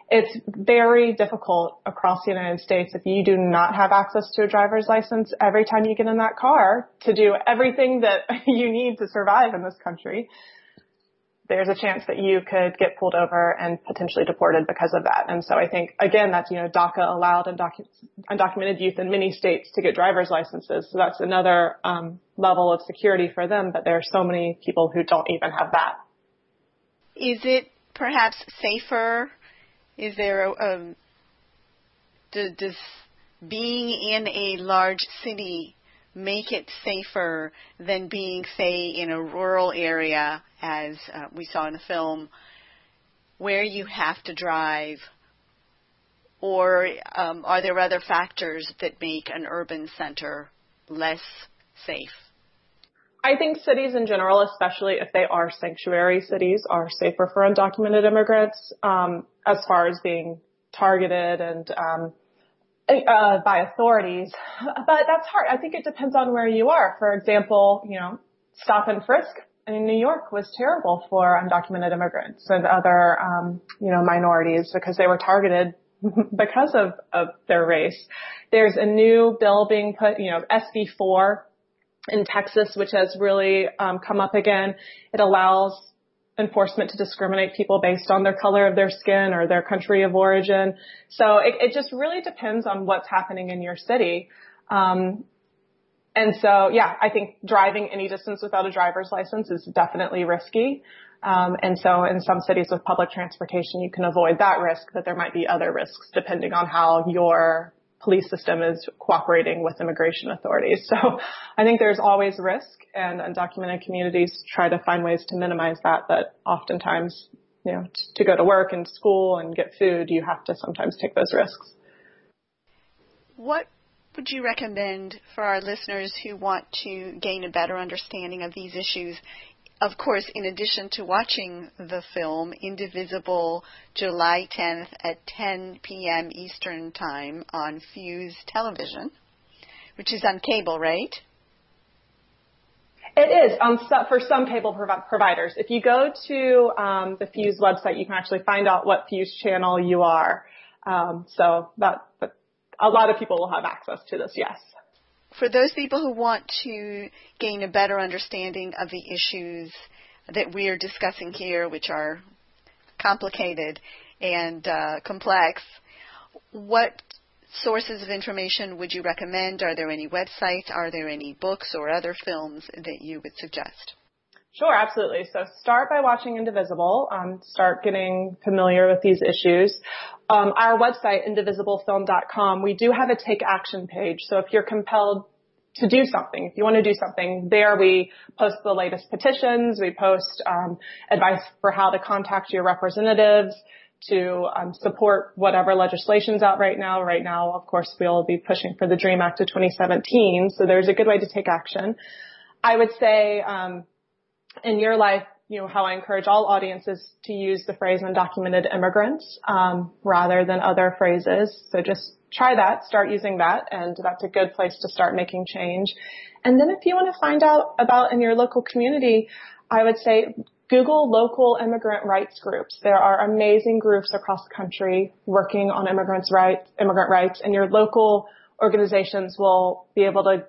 it's very difficult across the United States if you do not have access to a driver's license every time you get in that car to do everything that *laughs* you need to survive in this country. There's a chance that you could get pulled over and potentially deported because of that. And so I think, again, that's, you know, DACA allowed undocu- undocumented youth in many states to get driver's licenses. So that's another um, level of security for them. But there are so many people who don't even have that. Is it perhaps safer? Is there a, a does being in a large city make it safer than being, say, in a rural area, as uh, we saw in the film, where you have to drive? Or um, are there other factors that make an urban center less safe? I think cities in general, especially if they are sanctuary cities, are safer for undocumented immigrants um, as far as being targeted and um, uh, by authorities. *laughs* But that's hard. I think it depends on where you are. For example, you know, stop and frisk in New York was terrible for undocumented immigrants and other, um, you know, minorities because they were targeted *laughs* because of, of their race. There's a new bill being put, you know, SB4 in Texas, which has really um, come up again. It allows enforcement to discriminate people based on their color of their skin or their country of origin. So it, it just really depends on what's happening in your city. Um, and so, yeah, I think driving any distance without a driver's license is definitely risky. Um, and so in some cities with public transportation, you can avoid that risk, but there might be other risks depending on how your police system is cooperating with immigration authorities. So I think there's always risk and undocumented communities try to find ways to minimize that, but oftentimes, you know, to go to work and school and get food, you have to sometimes take those risks. What would you recommend for our listeners who want to gain a better understanding of these issues of course, in addition to watching the film Indivisible July 10th at 10 p.m. Eastern Time on Fuse Television, which is on cable, right? It is on um, for some cable providers. If you go to um, the Fuse website, you can actually find out what Fuse channel you are. Um, so that a lot of people will have access to this. Yes for those people who want to gain a better understanding of the issues that we are discussing here, which are complicated and uh, complex, what sources of information would you recommend? Are there any websites? Are there any books or other films that you would suggest? Sure, absolutely. So start by watching Indivisible. Um, start getting familiar with these issues. Um, our website, indivisiblefilm.com, we do have a take action page. So if you're compelled to do something, if you want to do something, there we post the latest petitions. We post um, advice for how to contact your representatives to um, support whatever legislation's out right now. Right now, of course, we'll be pushing for the DREAM Act of 2017. So there's a good way to take action. I would say um, in your life, you know, how I encourage all audiences to use the phrase undocumented immigrants um, rather than other phrases. So just try that, start using that, and that's a good place to start making change. And then if you want to find out about in your local community, I would say Google local immigrant rights groups. There are amazing groups across the country working on immigrants' rights, immigrant rights, and your local organizations will be able to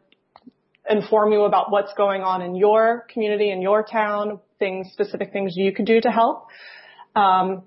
inform you about what's going on in your community, in your town, things, specific things you could do to help. Um,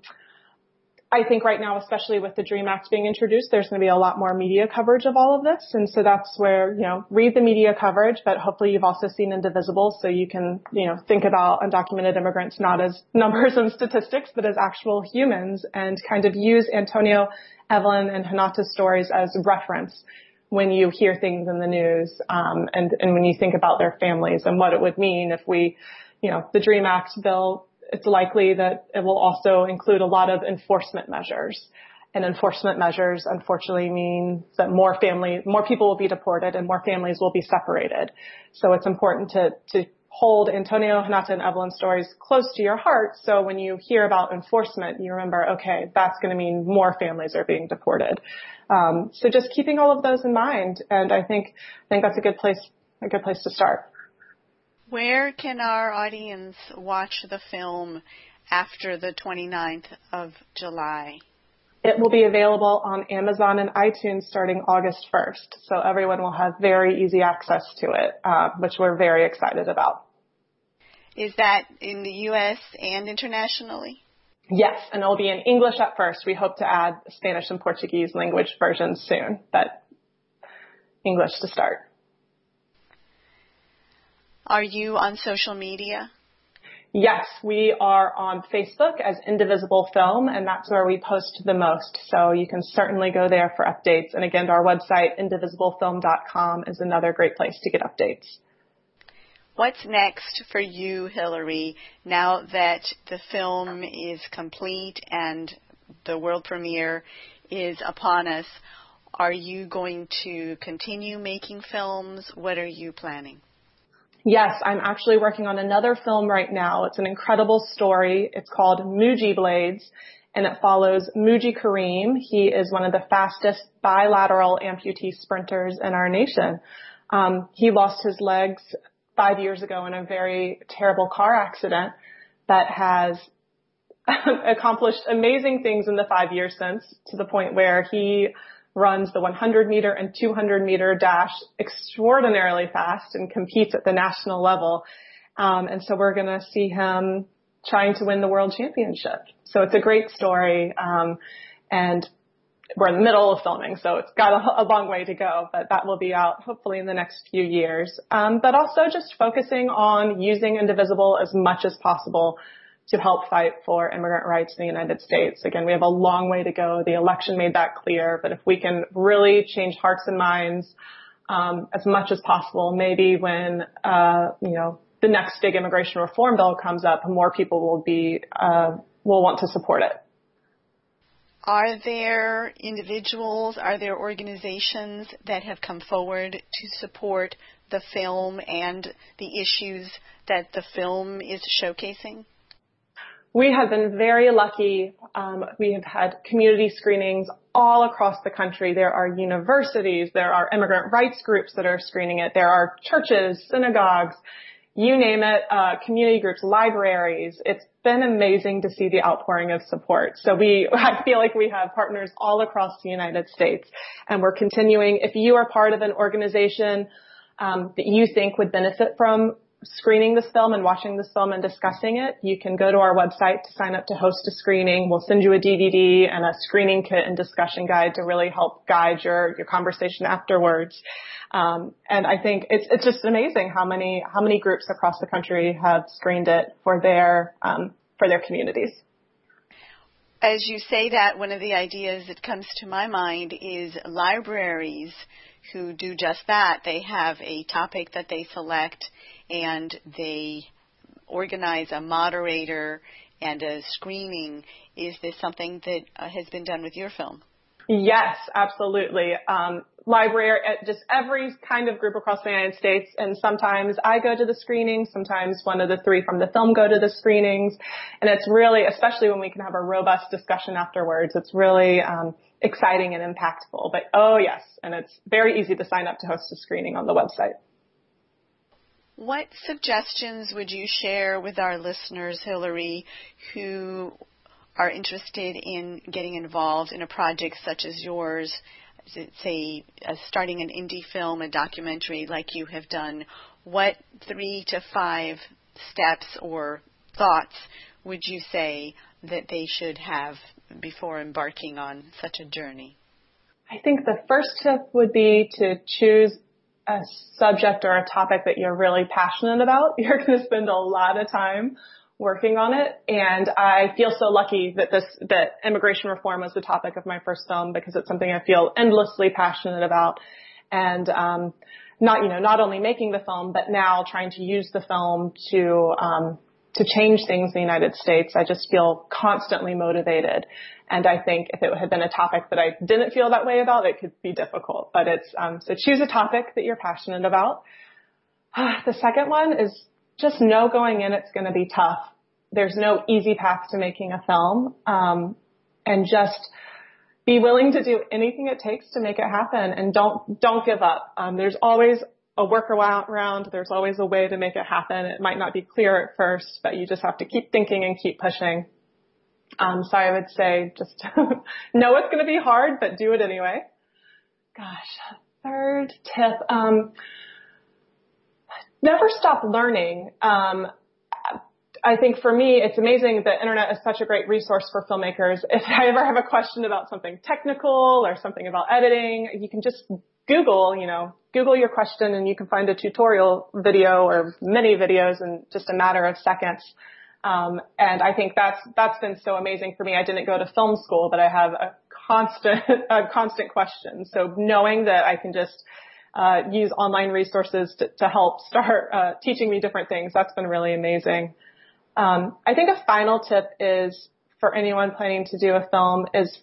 I think right now, especially with the DREAM Act being introduced, there's going to be a lot more media coverage of all of this. And so that's where, you know, read the media coverage, but hopefully you've also seen Indivisible so you can, you know, think about undocumented immigrants not as *laughs* numbers and statistics, but as actual humans and kind of use Antonio, Evelyn, and Renata's stories as reference when you hear things in the news um, and, and when you think about their families and what it would mean if we, you know, the DREAM Act bill it's likely that it will also include a lot of enforcement measures. And enforcement measures unfortunately mean that more family, more people will be deported and more families will be separated. So it's important to, to hold Antonio, Renata, and Evelyn's stories close to your heart. So when you hear about enforcement, you remember, okay, that's going to mean more families are being deported. Um, so just keeping all of those in mind, and I think I think that's a good place a good place to start. Where can our audience watch the film after the 29th of July? It will be available on Amazon and iTunes starting August 1st, so everyone will have very easy access to it, uh, which we're very excited about. Is that in the U.S. and internationally? Yes, and it'll be in English at first. We hope to add Spanish and Portuguese language versions soon, but English to start. Are you on social media? Yes, we are on Facebook as Indivisible Film, and that's where we post the most. So you can certainly go there for updates. And again, our website, indivisiblefilm.com, is another great place to get updates. What's next for you, Hilary, now that the film is complete and the world premiere is upon us? Are you going to continue making films? What are you planning? Yes, I'm actually working on another film right now. It's an incredible story. It's called Muji Blades and it follows Muji Karim. He is one of the fastest bilateral amputee sprinters in our nation. Um, he lost his legs five years ago in a very terrible car accident that has *laughs* accomplished amazing things in the five years since to the point where he runs the 100 meter and 200 meter dash extraordinarily fast and competes at the national level. Um, and so we're going to see him trying to win the world championship. So it's a great story. Um, and we're in the middle of filming, so it's got a, a, long way to go, but that will be out hopefully in the next few years. Um, but also just focusing on using Indivisible as much as possible to help fight for immigrant rights in the United States. Again, we have a long way to go. The election made that clear, but if we can really change hearts and minds um, as much as possible, maybe when uh, you know the next big immigration reform bill comes up, more people will be uh, will want to support it. Are there individuals, are there organizations that have come forward to support the film and the issues that the film is showcasing? We have been very lucky. Um, we have had community screenings all across the country. There are universities, there are immigrant rights groups that are screening it. There are churches, synagogues, you name it, uh, community groups, libraries. It's been amazing to see the outpouring of support. So we, *laughs* I feel like we have partners all across the United States and we're continuing. If you are part of an organization um, that you think would benefit from screening this film and watching this film and discussing it, you can go to our website to sign up to host a screening. We'll send you a DVD and a screening kit and discussion guide to really help guide your, your conversation afterwards. Um, and I think it's, it's just amazing how many, how many groups across the country have screened it for their, um, for their communities. As you say that, one of the ideas that comes to my mind is libraries who do just that. They have a topic that they select and they organize a moderator and a screening. Is this something that uh, has been done with your film? Yes, absolutely. Um, library, uh, just every kind of group across the United States. And sometimes I go to the screenings, sometimes one of the three from the film go to the screenings. And it's really, especially when we can have a robust discussion afterwards, it's really um, exciting and impactful. But oh yes, and it's very easy to sign up to host a screening on the website. What suggestions would you share with our listeners, Hilary, who are interested in getting involved in a project such as yours, say uh, starting an indie film, a documentary like you have done? What three to five steps or thoughts would you say that they should have before embarking on such a journey? I think the first tip would be to choose a subject or a topic that you're really passionate about. *laughs* You're going to spend a lot of time working on it. And I feel so lucky that this, that immigration reform was the topic of my first film because it's something I feel endlessly passionate about. And, um, not, you know, not only making the film, but now trying to use the film to, um, to change things in the United States. I just feel constantly motivated. And I think if it had been a topic that I didn't feel that way about, it could be difficult. But it's, um, so choose a topic that you're passionate about. *sighs* the second one is just know going in it's going to be tough. There's no easy path to making a film. Um, and just be willing to do anything it takes to make it happen and don't, don't give up. Um, there's always a workaround. There's always a way to make it happen. It might not be clear at first, but you just have to keep thinking and keep pushing. Um, so I would say just *laughs* know it's going to be hard, but do it anyway. Gosh, third tip. Um, never stop learning. Um, I think for me, it's amazing the internet is such a great resource for filmmakers. If I ever have a question about something technical or something about editing, you can just Google, you know, Google your question and you can find a tutorial video or many videos in just a matter of seconds. Um, and I think that's that's been so amazing for me. I didn't go to film school, but I have a constant *laughs* a constant question. So knowing that I can just uh, use online resources to, to help start uh, teaching me different things, that's been really amazing. Um, I think a final tip is for anyone planning to do a film is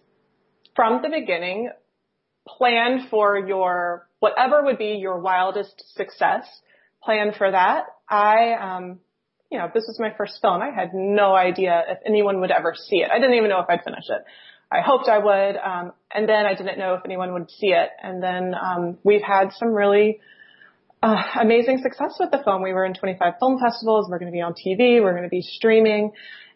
from the beginning plan for your whatever would be your wildest success. Plan for that. I, um, you know, this was my first film. I had no idea if anyone would ever see it. I didn't even know if I'd finish it. I hoped I would, um, and then I didn't know if anyone would see it. And then um, we've had some really uh, amazing success with the film. We were in 25 film festivals. We're going to be on TV. We're going to be streaming.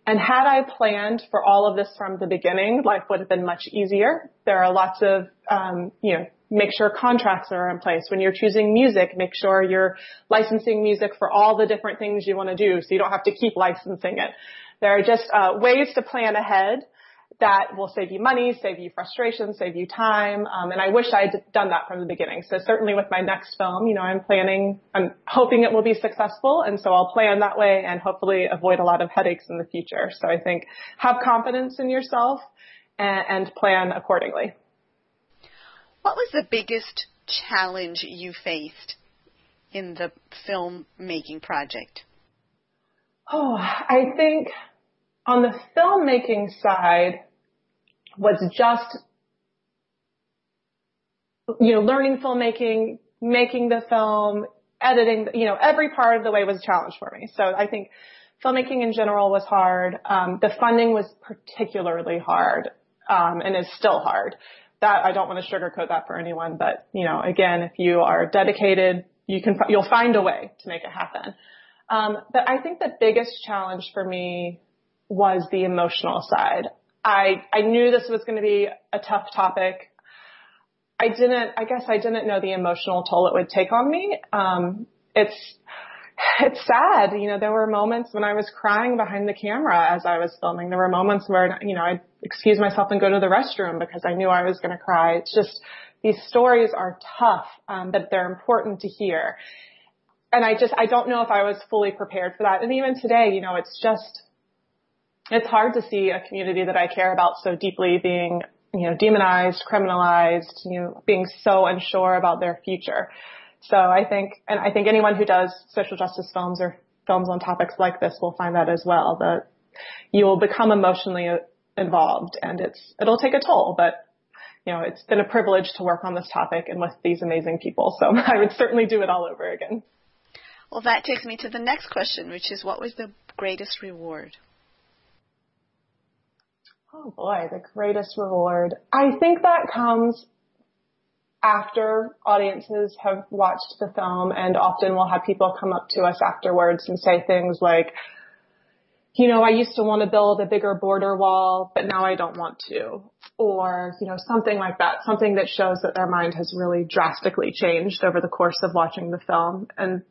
And had I planned for all of this from the beginning, life would have been much easier. There are lots of, um, you know, make sure contracts are in place. When you're choosing music, make sure you're licensing music for all the different things you want to do so you don't have to keep licensing it. There are just uh, ways to plan ahead that will save you money, save you frustration, save you time. Um, and I wish I'd done that from the beginning. So certainly with my next film, you know, I'm planning, I'm hoping it will be successful. And so I'll plan that way and hopefully avoid a lot of headaches in the future. So I think have confidence in yourself and, and plan accordingly. What was the biggest challenge you faced in the filmmaking project? Oh, I think on the filmmaking side was just, you know, learning filmmaking, making the film, editing, you know, every part of the way was a challenge for me. So I think filmmaking in general was hard. Um, the funding was particularly hard, um, and is still hard. That I don't want to sugarcoat that for anyone, but you know, again, if you are dedicated, you can you'll find a way to make it happen. Um, but I think the biggest challenge for me was the emotional side. I, I knew this was going to be a tough topic. I didn't, I guess I didn't know the emotional toll it would take on me. Um, it's, it's sad. You know, there were moments when I was crying behind the camera as I was filming. There were moments where, you know, I'd excuse myself and go to the restroom because I knew I was going to cry. It's just, these stories are tough, um, but they're important to hear. And I just, I don't know if I was fully prepared for that. And even today, you know, it's just, it's hard to see a community that I care about so deeply being, you know, demonized, criminalized, you know, being so unsure about their future. So I think, and I think anyone who does social justice films or films on topics like this will find that as well, that you will become emotionally uh, involved and it's, it'll take a toll, but you know, it's been a privilege to work on this topic and with these amazing people. So *laughs* I would certainly do it all over again. Well, that takes me to the next question, which is what was the greatest reward? Oh boy, the greatest reward. I think that comes after audiences have watched the film and often we'll have people come up to us afterwards and say things like, you know, I used to want to build a bigger border wall, but now I don't want to. Or, you know, something like that, something that shows that their mind has really drastically changed over the course of watching the film. And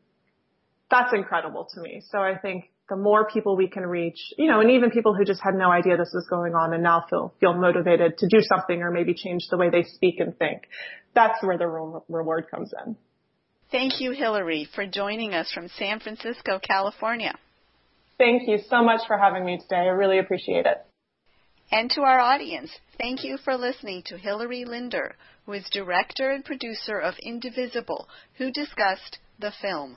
that's incredible to me. So I think the more people we can reach, you know, and even people who just had no idea this was going on and now feel, feel motivated to do something or maybe change the way they speak and think. That's where the real reward comes in. Thank you, Hilary, for joining us from San Francisco, California. Thank you so much for having me today. I really appreciate it. And to our audience, thank you for listening to Hilary Linder, who is director and producer of Indivisible, who discussed the film.